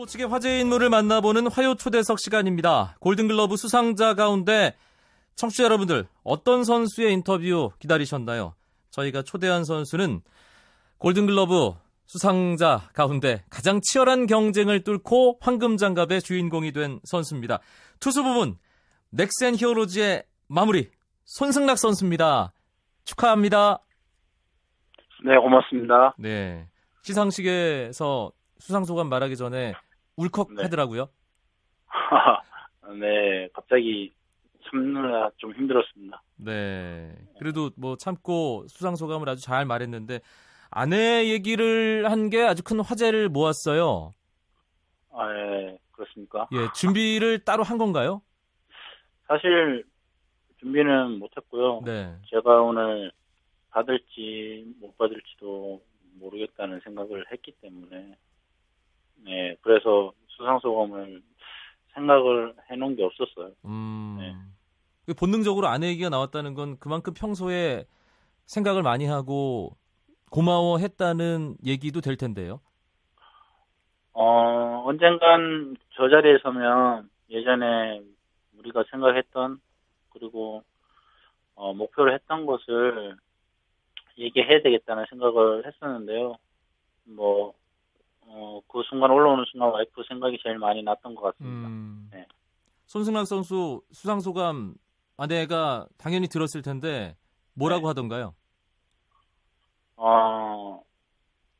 스포츠계 화제 인물을 만나보는 화요 초대석 시간입니다. 골든글러브 수상자 가운데 청취자 여러분들 어떤 선수의 인터뷰 기다리셨나요? 저희가 초대한 선수는 골든글러브 수상자 가운데 가장 치열한 경쟁을 뚫고 황금장갑의 주인공이 된 선수입니다. 투수 부분 넥센 히어로즈의 마무리 손승락 선수입니다. 축하합니다. 네, 고맙습니다. 네. 시상식에서 수상 소감 말하기 전에 울컥하더라고요. 네, 갑자기 참느라 좀 힘들었습니다. 네. 그래도 뭐 참고 수상 소감을 아주 잘 말했는데 아내 얘기를 한 게 아주 큰 화제를 모았어요. 아, 예, 그렇습니까? 예, 준비를 따로 한 건가요? 사실 준비는 못했고요. 네. 제가 오늘 받을지 못 받을지도 모르겠다는 생각을 했기 때문에 네, 그래서 수상소감을 생각을 해놓은 게 없었어요. 음. 네. 그 본능적으로 아내 얘기가 나왔다는 건 그만큼 평소에 생각을 많이 하고 고마워했다는 얘기도 될 텐데요. 어, 언젠간 저 자리에 서면 예전에 우리가 생각했던 그리고 어, 목표를 했던 것을 얘기해야 되겠다는 생각을 했었는데요. 뭐, 어, 그 순간 올라오는 순간 와이프 생각이 제일 많이 났던 것 같습니다. 음. 네. 손승락 선수 수상 소감 아내가 당연히 들었을 텐데 뭐라고 네. 하던가요? 어,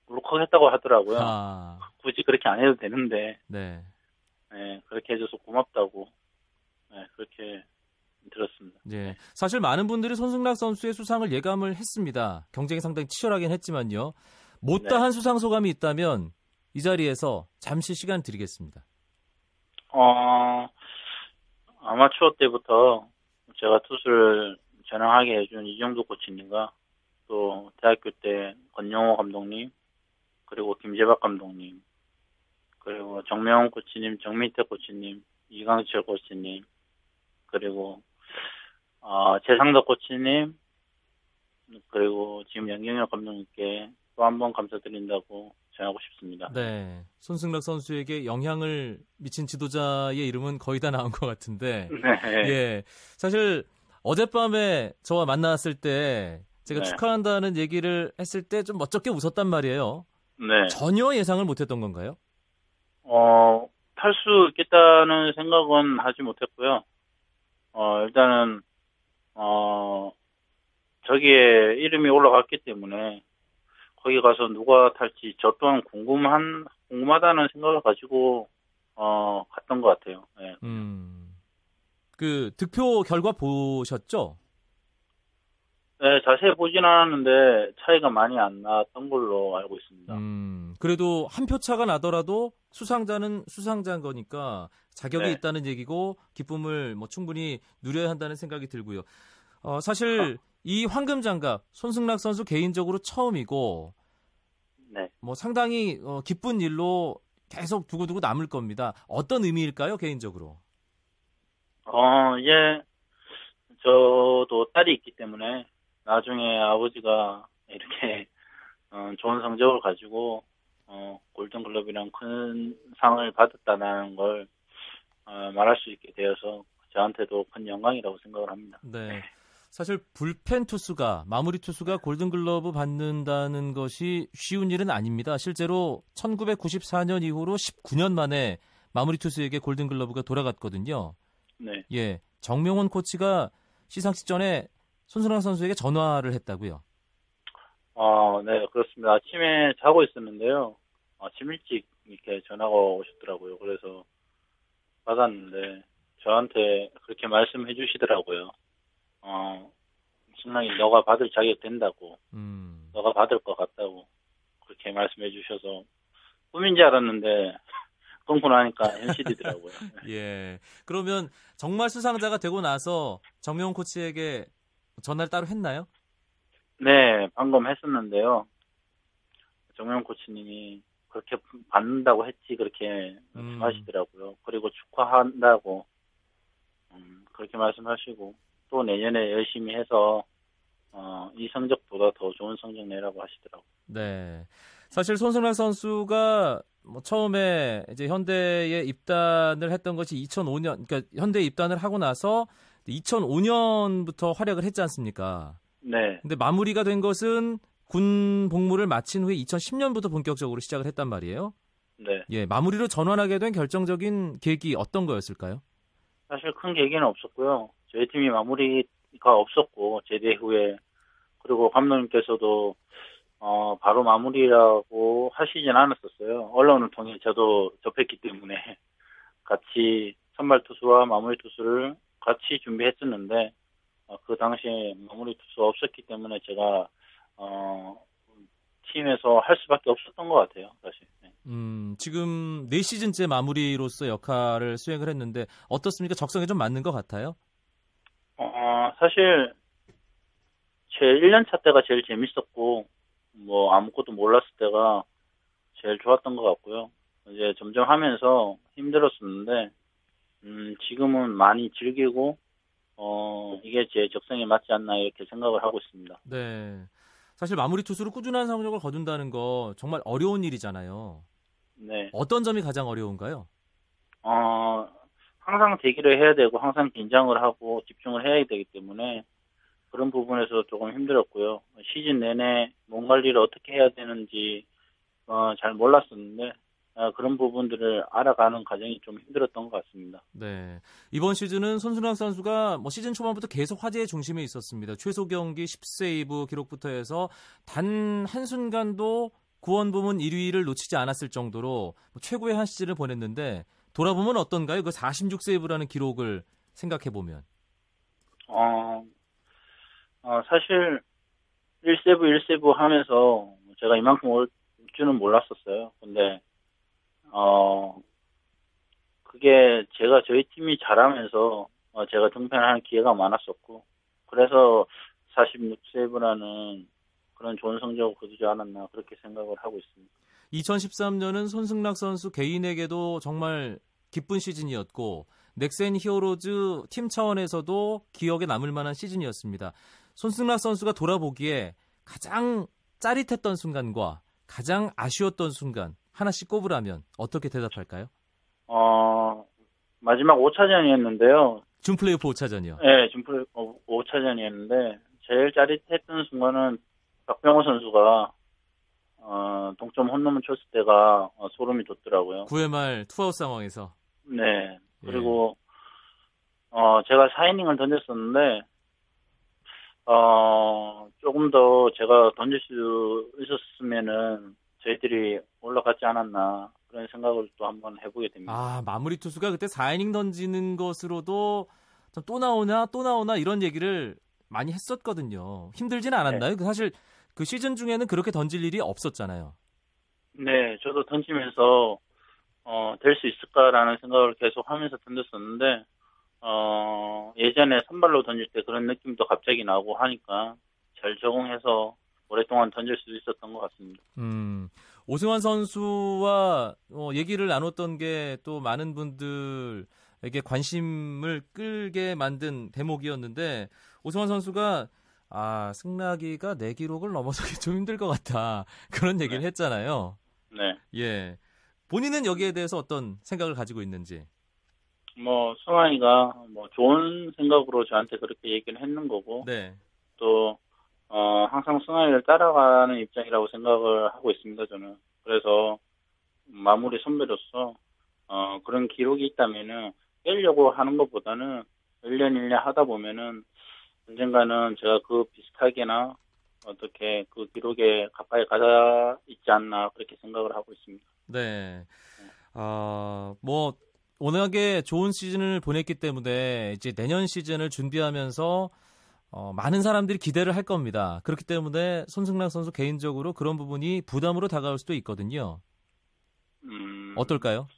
울컥했다고 하더라고요. 아, 굳이 그렇게 안 해도 되는데, 네. 네, 그렇게 해줘서 고맙다고, 네, 그렇게 들었습니다. 예. 사실 많은 분들이 손승락 선수의 수상을 예감을 했습니다. 경쟁이 상당히 치열하긴 했지만요. 못다한 수상 소감이 있다면 이 자리에서 잠시 시간 드리겠습니다. 어, 아마추어 때부터 제가 투수를 전향하게 해준 이정도 코치님과 또 대학교 때 권영호 감독님 그리고 김재박 감독님 그리고 정명훈 코치님, 정민태 코치님, 이강철 코치님 그리고 어, 최상덕 코치님 그리고 지금 양경혁 감독님께 또 한 번 감사드린다고 전하고 싶습니다. 네. 손승락 선수에게 영향을 미친 지도자의 이름은 거의 다 나온 것 같은데. 네. 예. 사실 어젯밤에 저와 만났을 때 제가 네. 축하한다는 얘기를 했을 때 좀 멋쩍게 웃었단 말이에요. 네. 전혀 예상을 못 했던 건가요? 어, 탈 수 있겠다는 생각은 하지 못했고요. 어, 일단은, 어, 저기에 이름이 올라갔기 때문에, 거기 가서 누가 탈지 저 또한 궁금한, 궁금하다는 생각을 가지고, 어, 갔던 것 같아요. 네. 음. 그 득표 결과 보셨죠? 네, 자세히 보진 않았는데, 차이가 많이 안 났던 걸로 알고 있습니다. 음. 그래도 한 표 차가 나더라도 수상자는 수상자인 거니까 자격이 네. 있다는 얘기고 기쁨을 뭐 충분히 누려야 한다는 생각이 들고요. 어, 사실 이 황금 장갑 손승락 선수 개인적으로 처음이고 네. 뭐 상당히 어, 기쁜 일로 계속 두고두고 남을 겁니다. 어떤 의미일까요, 개인적으로? 어, 이제, 저도 딸이 있기 때문에, 나중에 아버지가 이렇게, 어, 좋은 성적을 가지고, 어, 골든글럽이랑 큰 상을 받았다는 걸, 어, 말할 수 있게 되어서, 저한테도 큰 영광이라고 생각을 합니다. 네. 사실 불펜 투수가 마무리 투수가 골든글러브 받는다는 것이 쉬운 일은 아닙니다. 실제로 1994년 이후로 19년 만에 마무리 투수에게 골든글러브가 돌아갔거든요. 네. 예. 정명훈 코치가 시상식 전에 손승락 선수에게 전화를 했다고요. 어, 네, 그렇습니다. 아침에 자고 있었는데요. 아침 일찍 이렇게 전화가 오셨더라고요. 그래서 받았는데, 저한테 그렇게 말씀해 주시더라고요. 어, 신랑이 너가 받을 자격 된다고, 음. 너가 받을 것 같다고, 그렇게 말씀해 주셔서, 꿈인 줄 알았는데, 끊고 나니까 현실이더라고요. 예. 그러면 정말 수상자가 되고 나서 정명훈 코치에게 전화를 따로 했나요? 네, 방금 했었는데요. 정명 코치님이 그렇게 받는다고 했지 그렇게 음. 말씀하시더라고요. 그리고 축하한다고 음, 그렇게 말씀하시고 또 내년에 열심히 해서 어, 이 성적보다 더 좋은 성적 내라고 하시더라고요. 네. 사실 손승락 선수가 뭐 처음에 이제 현대에 입단을 했던 것이 2005년, 그러니까 현대에 입단을 하고 나서 2005년부터 활약을 했지 않습니까? 네. 근데 마무리가 된 것은 군 복무를 마친 후에 2010년부터 본격적으로 시작을 했단 말이에요. 네. 예, 마무리로 전환하게 된 결정적인 계기 어떤 거였을까요? 사실 큰 계기는 없었고요. 저희 팀이 마무리가 없었고 제대 후에 그리고 감독님께서도 어 바로 마무리라고 하시진 않았었어요. 언론을 통해 저도 접했기 때문에 같이 선발 투수와 마무리 투수를 같이 준비했었는데 어, 그 당시에 마무리 투수 없었기 때문에 제가 어 팀에서 할 수밖에 없었던 것 같아요, 사실. 네. 음, 지금 4시즌째 마무리로서 역할을 수행을 했는데 어떻습니까? 적성에 좀 맞는 것 같아요? 어, 사실 제 1년차 때가 제일 재밌었고 뭐 아무것도 몰랐을 때가 제일 좋았던 것 같고요. 이제 점점 하면서 힘들었었는데 음, 지금은 많이 즐기고 어, 이게 제 적성에 맞지 않나 이렇게 생각을 하고 있습니다. 네. 사실 마무리 투수로 꾸준한 성적을 거둔다는 거 정말 어려운 일이잖아요. 네. 어떤 점이 가장 어려운가요? 어, 항상 대기를 해야 되고 항상 긴장을 하고 집중을 해야 되기 때문에 그런 부분에서 조금 힘들었고요. 시즌 내내 몸 관리를 어떻게 해야 되는지 어, 잘 몰랐었는데 어, 그런 부분들을 알아가는 과정이 좀 힘들었던 것 같습니다. 네. 이번 시즌은 손순환 선수가 뭐 시즌 초반부터 계속 화제의 중심에 있었습니다. 최소 경기 10세이브 기록부터 해서 단 한 순간도 구원 부문 1위를 놓치지 않았을 정도로 뭐 최고의 한 시즌을 보냈는데 돌아보면 어떤가요? 그 46세이브라는 기록을 생각해 보면. 어, 어, 사실 1세브 1세브 하면서 제가 이만큼 올 줄은 몰랐었어요. 근데 어, 그게 제가 저희 팀이 잘하면서 어, 제가 등판하는 기회가 많았었고, 그래서 46세이브라는 그런 좋은 성적을 거두지 않았나 그렇게 생각을 하고 있습니다. 2013년은 손승락 선수 개인에게도 정말 기쁜 시즌이었고 넥센 히어로즈 팀 차원에서도 기억에 남을 만한 시즌이었습니다. 손승락 선수가 돌아보기에 가장 짜릿했던 순간과 가장 아쉬웠던 순간 하나씩 꼽으라면 어떻게 대답할까요? 어, 마지막 5차전이었는데요. 준플레이오프 5차전이요. 네, 준플레이 5차전이었는데 제일 짜릿했던 순간은 박병호 선수가 어, 동점 홈런을 쳤을 때가 어, 소름이 돋더라고요. 9회 말 투아웃 상황에서. 네. 그리고 예. 어, 제가 4이닝을 던졌었는데 어, 조금 더 제가 던질 수 있었으면은 저희들이 올라갔지 않았나 그런 생각을 또 한번 해보게 됩니다. 아 마무리 투수가 그때 4이닝 던지는 것으로도 또 나오나 또 나오나 이런 얘기를 많이 했었거든요. 힘들진 않았나요? 네. 사실 그 시즌 중에는 그렇게 던질 일이 없었잖아요. 네, 저도 던지면서 어, 될 수 있을까라는 생각을 계속 하면서 던졌었는데 어, 예전에 선발로 던질 때 그런 느낌도 갑자기 나고 하니까 잘 적응해서 오랫동안 던질 수 있었던 것 같습니다. 음, 오승환 선수와 어, 얘기를 나눴던 게 또 많은 분들에게 관심을 끌게 만든 대목이었는데 오승환 선수가 아 승락이가 내 기록을 넘어서기 좀 힘들 것 같다 그런 얘기를 네. 했잖아요. 네. 예. 본인은 여기에 대해서 어떤 생각을 가지고 있는지. 뭐 승환이가 뭐 좋은 생각으로 저한테 그렇게 얘기를 했는 거고. 네. 또 어, 항상 승환이를 따라가는 입장이라고 생각을 하고 있습니다, 저는. 그래서 마무리 선배로서 어, 그런 기록이 있다면은 깰려고 하는 것보다는 1년 1년 하다 보면은 언젠가는 제가 그 비슷하게나 어떻게 그 기록에 가까이 가자 있지 않나 그렇게 생각을 하고 있습니다. 네. 아, 뭐 워낙에 좋은 시즌을 보냈기 때문에 이제 내년 시즌을 준비하면서 어, 많은 사람들이 기대를 할 겁니다. 그렇기 때문에 손승락 선수 개인적으로 그런 부분이 부담으로 다가올 수도 있거든요. 음, 어떨까요?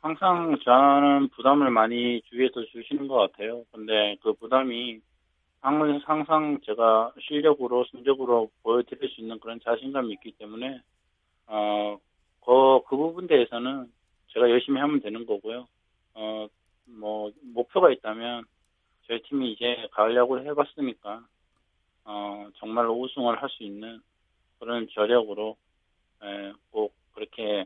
항상 저는 부담을 많이 주위에서 주시는 것 같아요. 근데 그 부담이 항상 제가 실력으로, 성적으로 보여드릴 수 있는 그런 자신감이 있기 때문에, 어, 그, 그 부분 대해서는 제가 열심히 하면 되는 거고요. 어, 뭐, 목표가 있다면, 저희 팀이 이제 가을 야구를 해봤으니까 어, 정말로 우승을 할 수 있는 그런 저력으로 예, 꼭 그렇게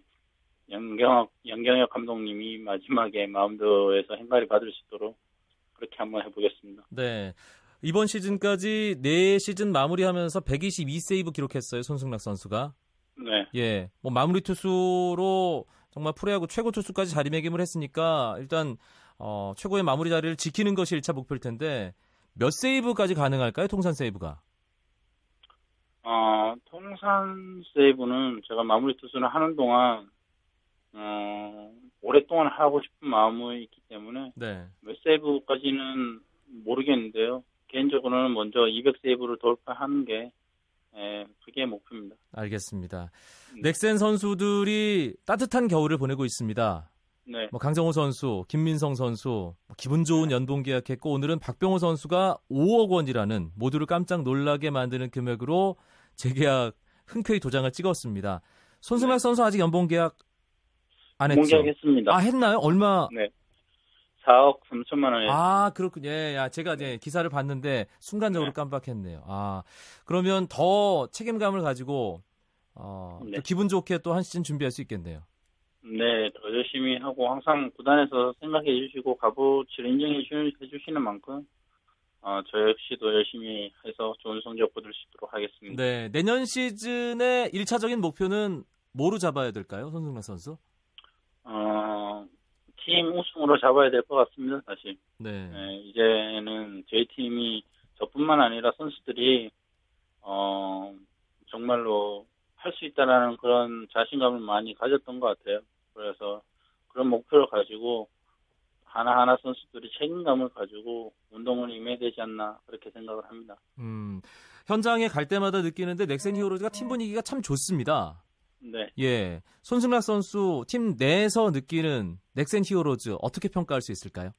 영경 영경혁 감독님이 마지막에 마운드에서 행가리 받을 수 있도록 그렇게 한번 해보겠습니다. 네. 이번 시즌까지 4시즌 마무리하면서 122세이브 기록했어요. 손승락 선수가. 네, 예. 뭐 마무리 투수로 정말 프로야구 최고 투수까지 자리매김을 했으니까 일단 어, 최고의 마무리 자리를 지키는 것이 1차 목표일 텐데 몇 세이브까지 가능할까요? 통산 세이브가. 어, 통산 세이브는 제가 마무리 투수를 하는 동안 어, 오랫동안 하고 싶은 마음이 있기 때문에 네. 몇 세이브까지는 모르겠는데요. 개인적으로는 먼저 200세이브를 돌파하는 게 예, 그게 목표입니다. 알겠습니다. 음. 넥센 선수들이 따뜻한 겨울을 보내고 있습니다. 네, 뭐 강정호 선수, 김민성 선수, 뭐 기분 좋은 연봉 계약했고 오늘은 박병호 선수가 5억 원이라는 모두를 깜짝 놀라게 만드는 금액으로 재계약 흔쾌히 도장을 찍었습니다. 손승락 선수 아직 연봉 계약 안 했죠? 공개하겠습니다. 아 했나요? 얼마? 네, 4억 3천만 원에 아 그렇군요. 예, 야, 제가 이제 기사를 봤는데 순간적으로 네. 깜빡했네요. 아 그러면 더 책임감을 가지고 어, 네. 또 기분 좋게 또 한 시즌 준비할 수 있겠네요. 네, 더 열심히 하고 항상 구단에서 생각해 주시고 값어치를 인정해 주- 해주시는 만큼 어, 저 역시도 열심히 해서 좋은 성적 거둘 수 있도록 하겠습니다. 네, 내년 시즌의 1차적인 목표는 뭐로 잡아야 될까요, 손승락 선수? 어, 팀 우승으로 잡아야 될 것 같습니다, 사실. 네. 네, 이제는 저희 팀이 저뿐만 아니라 선수들이 어, 정말로 할 수 있다라는 그런 자신감을 많이 가졌던 것 같아요. 그래서 그런 목표를 가지고 하나하나 선수들이 책임감을 가지고 운동을 임해야 되지 않나 그렇게 생각을 합니다. 음, 현장에 갈 때마다 느끼는데 넥센 히어로즈가 팀 분위기가 참 좋습니다. 네. 예, 손승락 선수 팀 내에서 느끼는 넥센 히어로즈 어떻게 평가할 수 있을까요?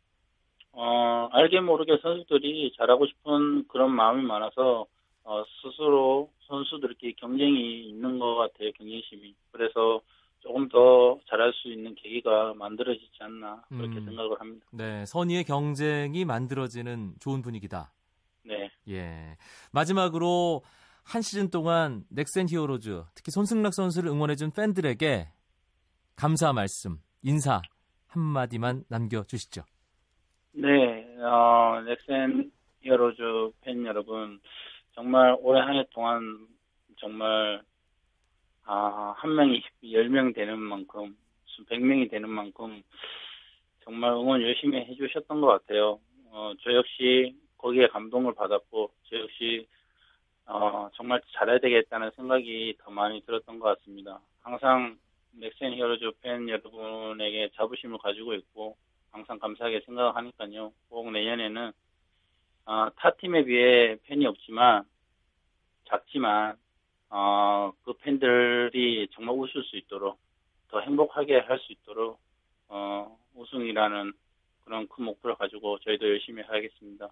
어, 알게 모르게 선수들이 잘하고 싶은 그런 마음이 많아서 어, 스스로 선수들끼리 경쟁이 있는 것 같아요, 경쟁심이. 그래서 조금 더 잘할 수 있는 계기가 만들어지지 않나 그렇게 음. 생각을 합니다. 네, 선의의 경쟁이 만들어지는 좋은 분위기다. 네, 예. 마지막으로 한 시즌 동안 넥센 히어로즈, 특히 손승락 선수를 응원해준 팬들에게 감사 말씀, 인사 한마디만 남겨주시죠. 네, 어, 넥센 히어로즈 팬 여러분, 정말 올해 한 해 동안 정말 아, 한 명이 열명 되는 만큼, 수백 명이 되는 만큼 정말 응원 열심히 해주셨던 것 같아요. 어, 저 역시 거기에 감동을 받았고, 정말 잘해야 되겠다는 생각이 더 많이 들었던 것 같습니다. 항상 넥센 히어로즈 팬 여러분에게 자부심을 가지고 있고, 항상 감사하게 생각하니까요. 꼭 내년에는 어, 타 팀에 비해 팬이 없지만 작지만 어, 그 팬들이 정말 웃을 수 있도록 더 행복하게 할 수 있도록 어, 우승이라는 그런 큰 목표를 가지고 저희도 열심히 하겠습니다.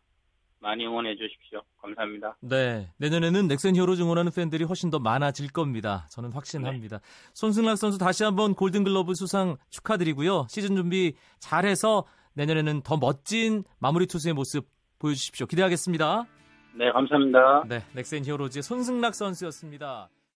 많이 응원해 주십시오. 감사합니다. 네, 내년에는 넥센 히어로즈 응원하는 팬들이 훨씬 더 많아질 겁니다. 저는 확신합니다. 손승락 선수 다시 한번 골든글러브 수상 축하드리고요. 시즌 준비 잘해서 내년에는 더 멋진 마무리 투수의 모습 보여주십시오. 기대하겠습니다. 네, 감사합니다. 네, 넥센 히어로즈의 손승락 선수였습니다.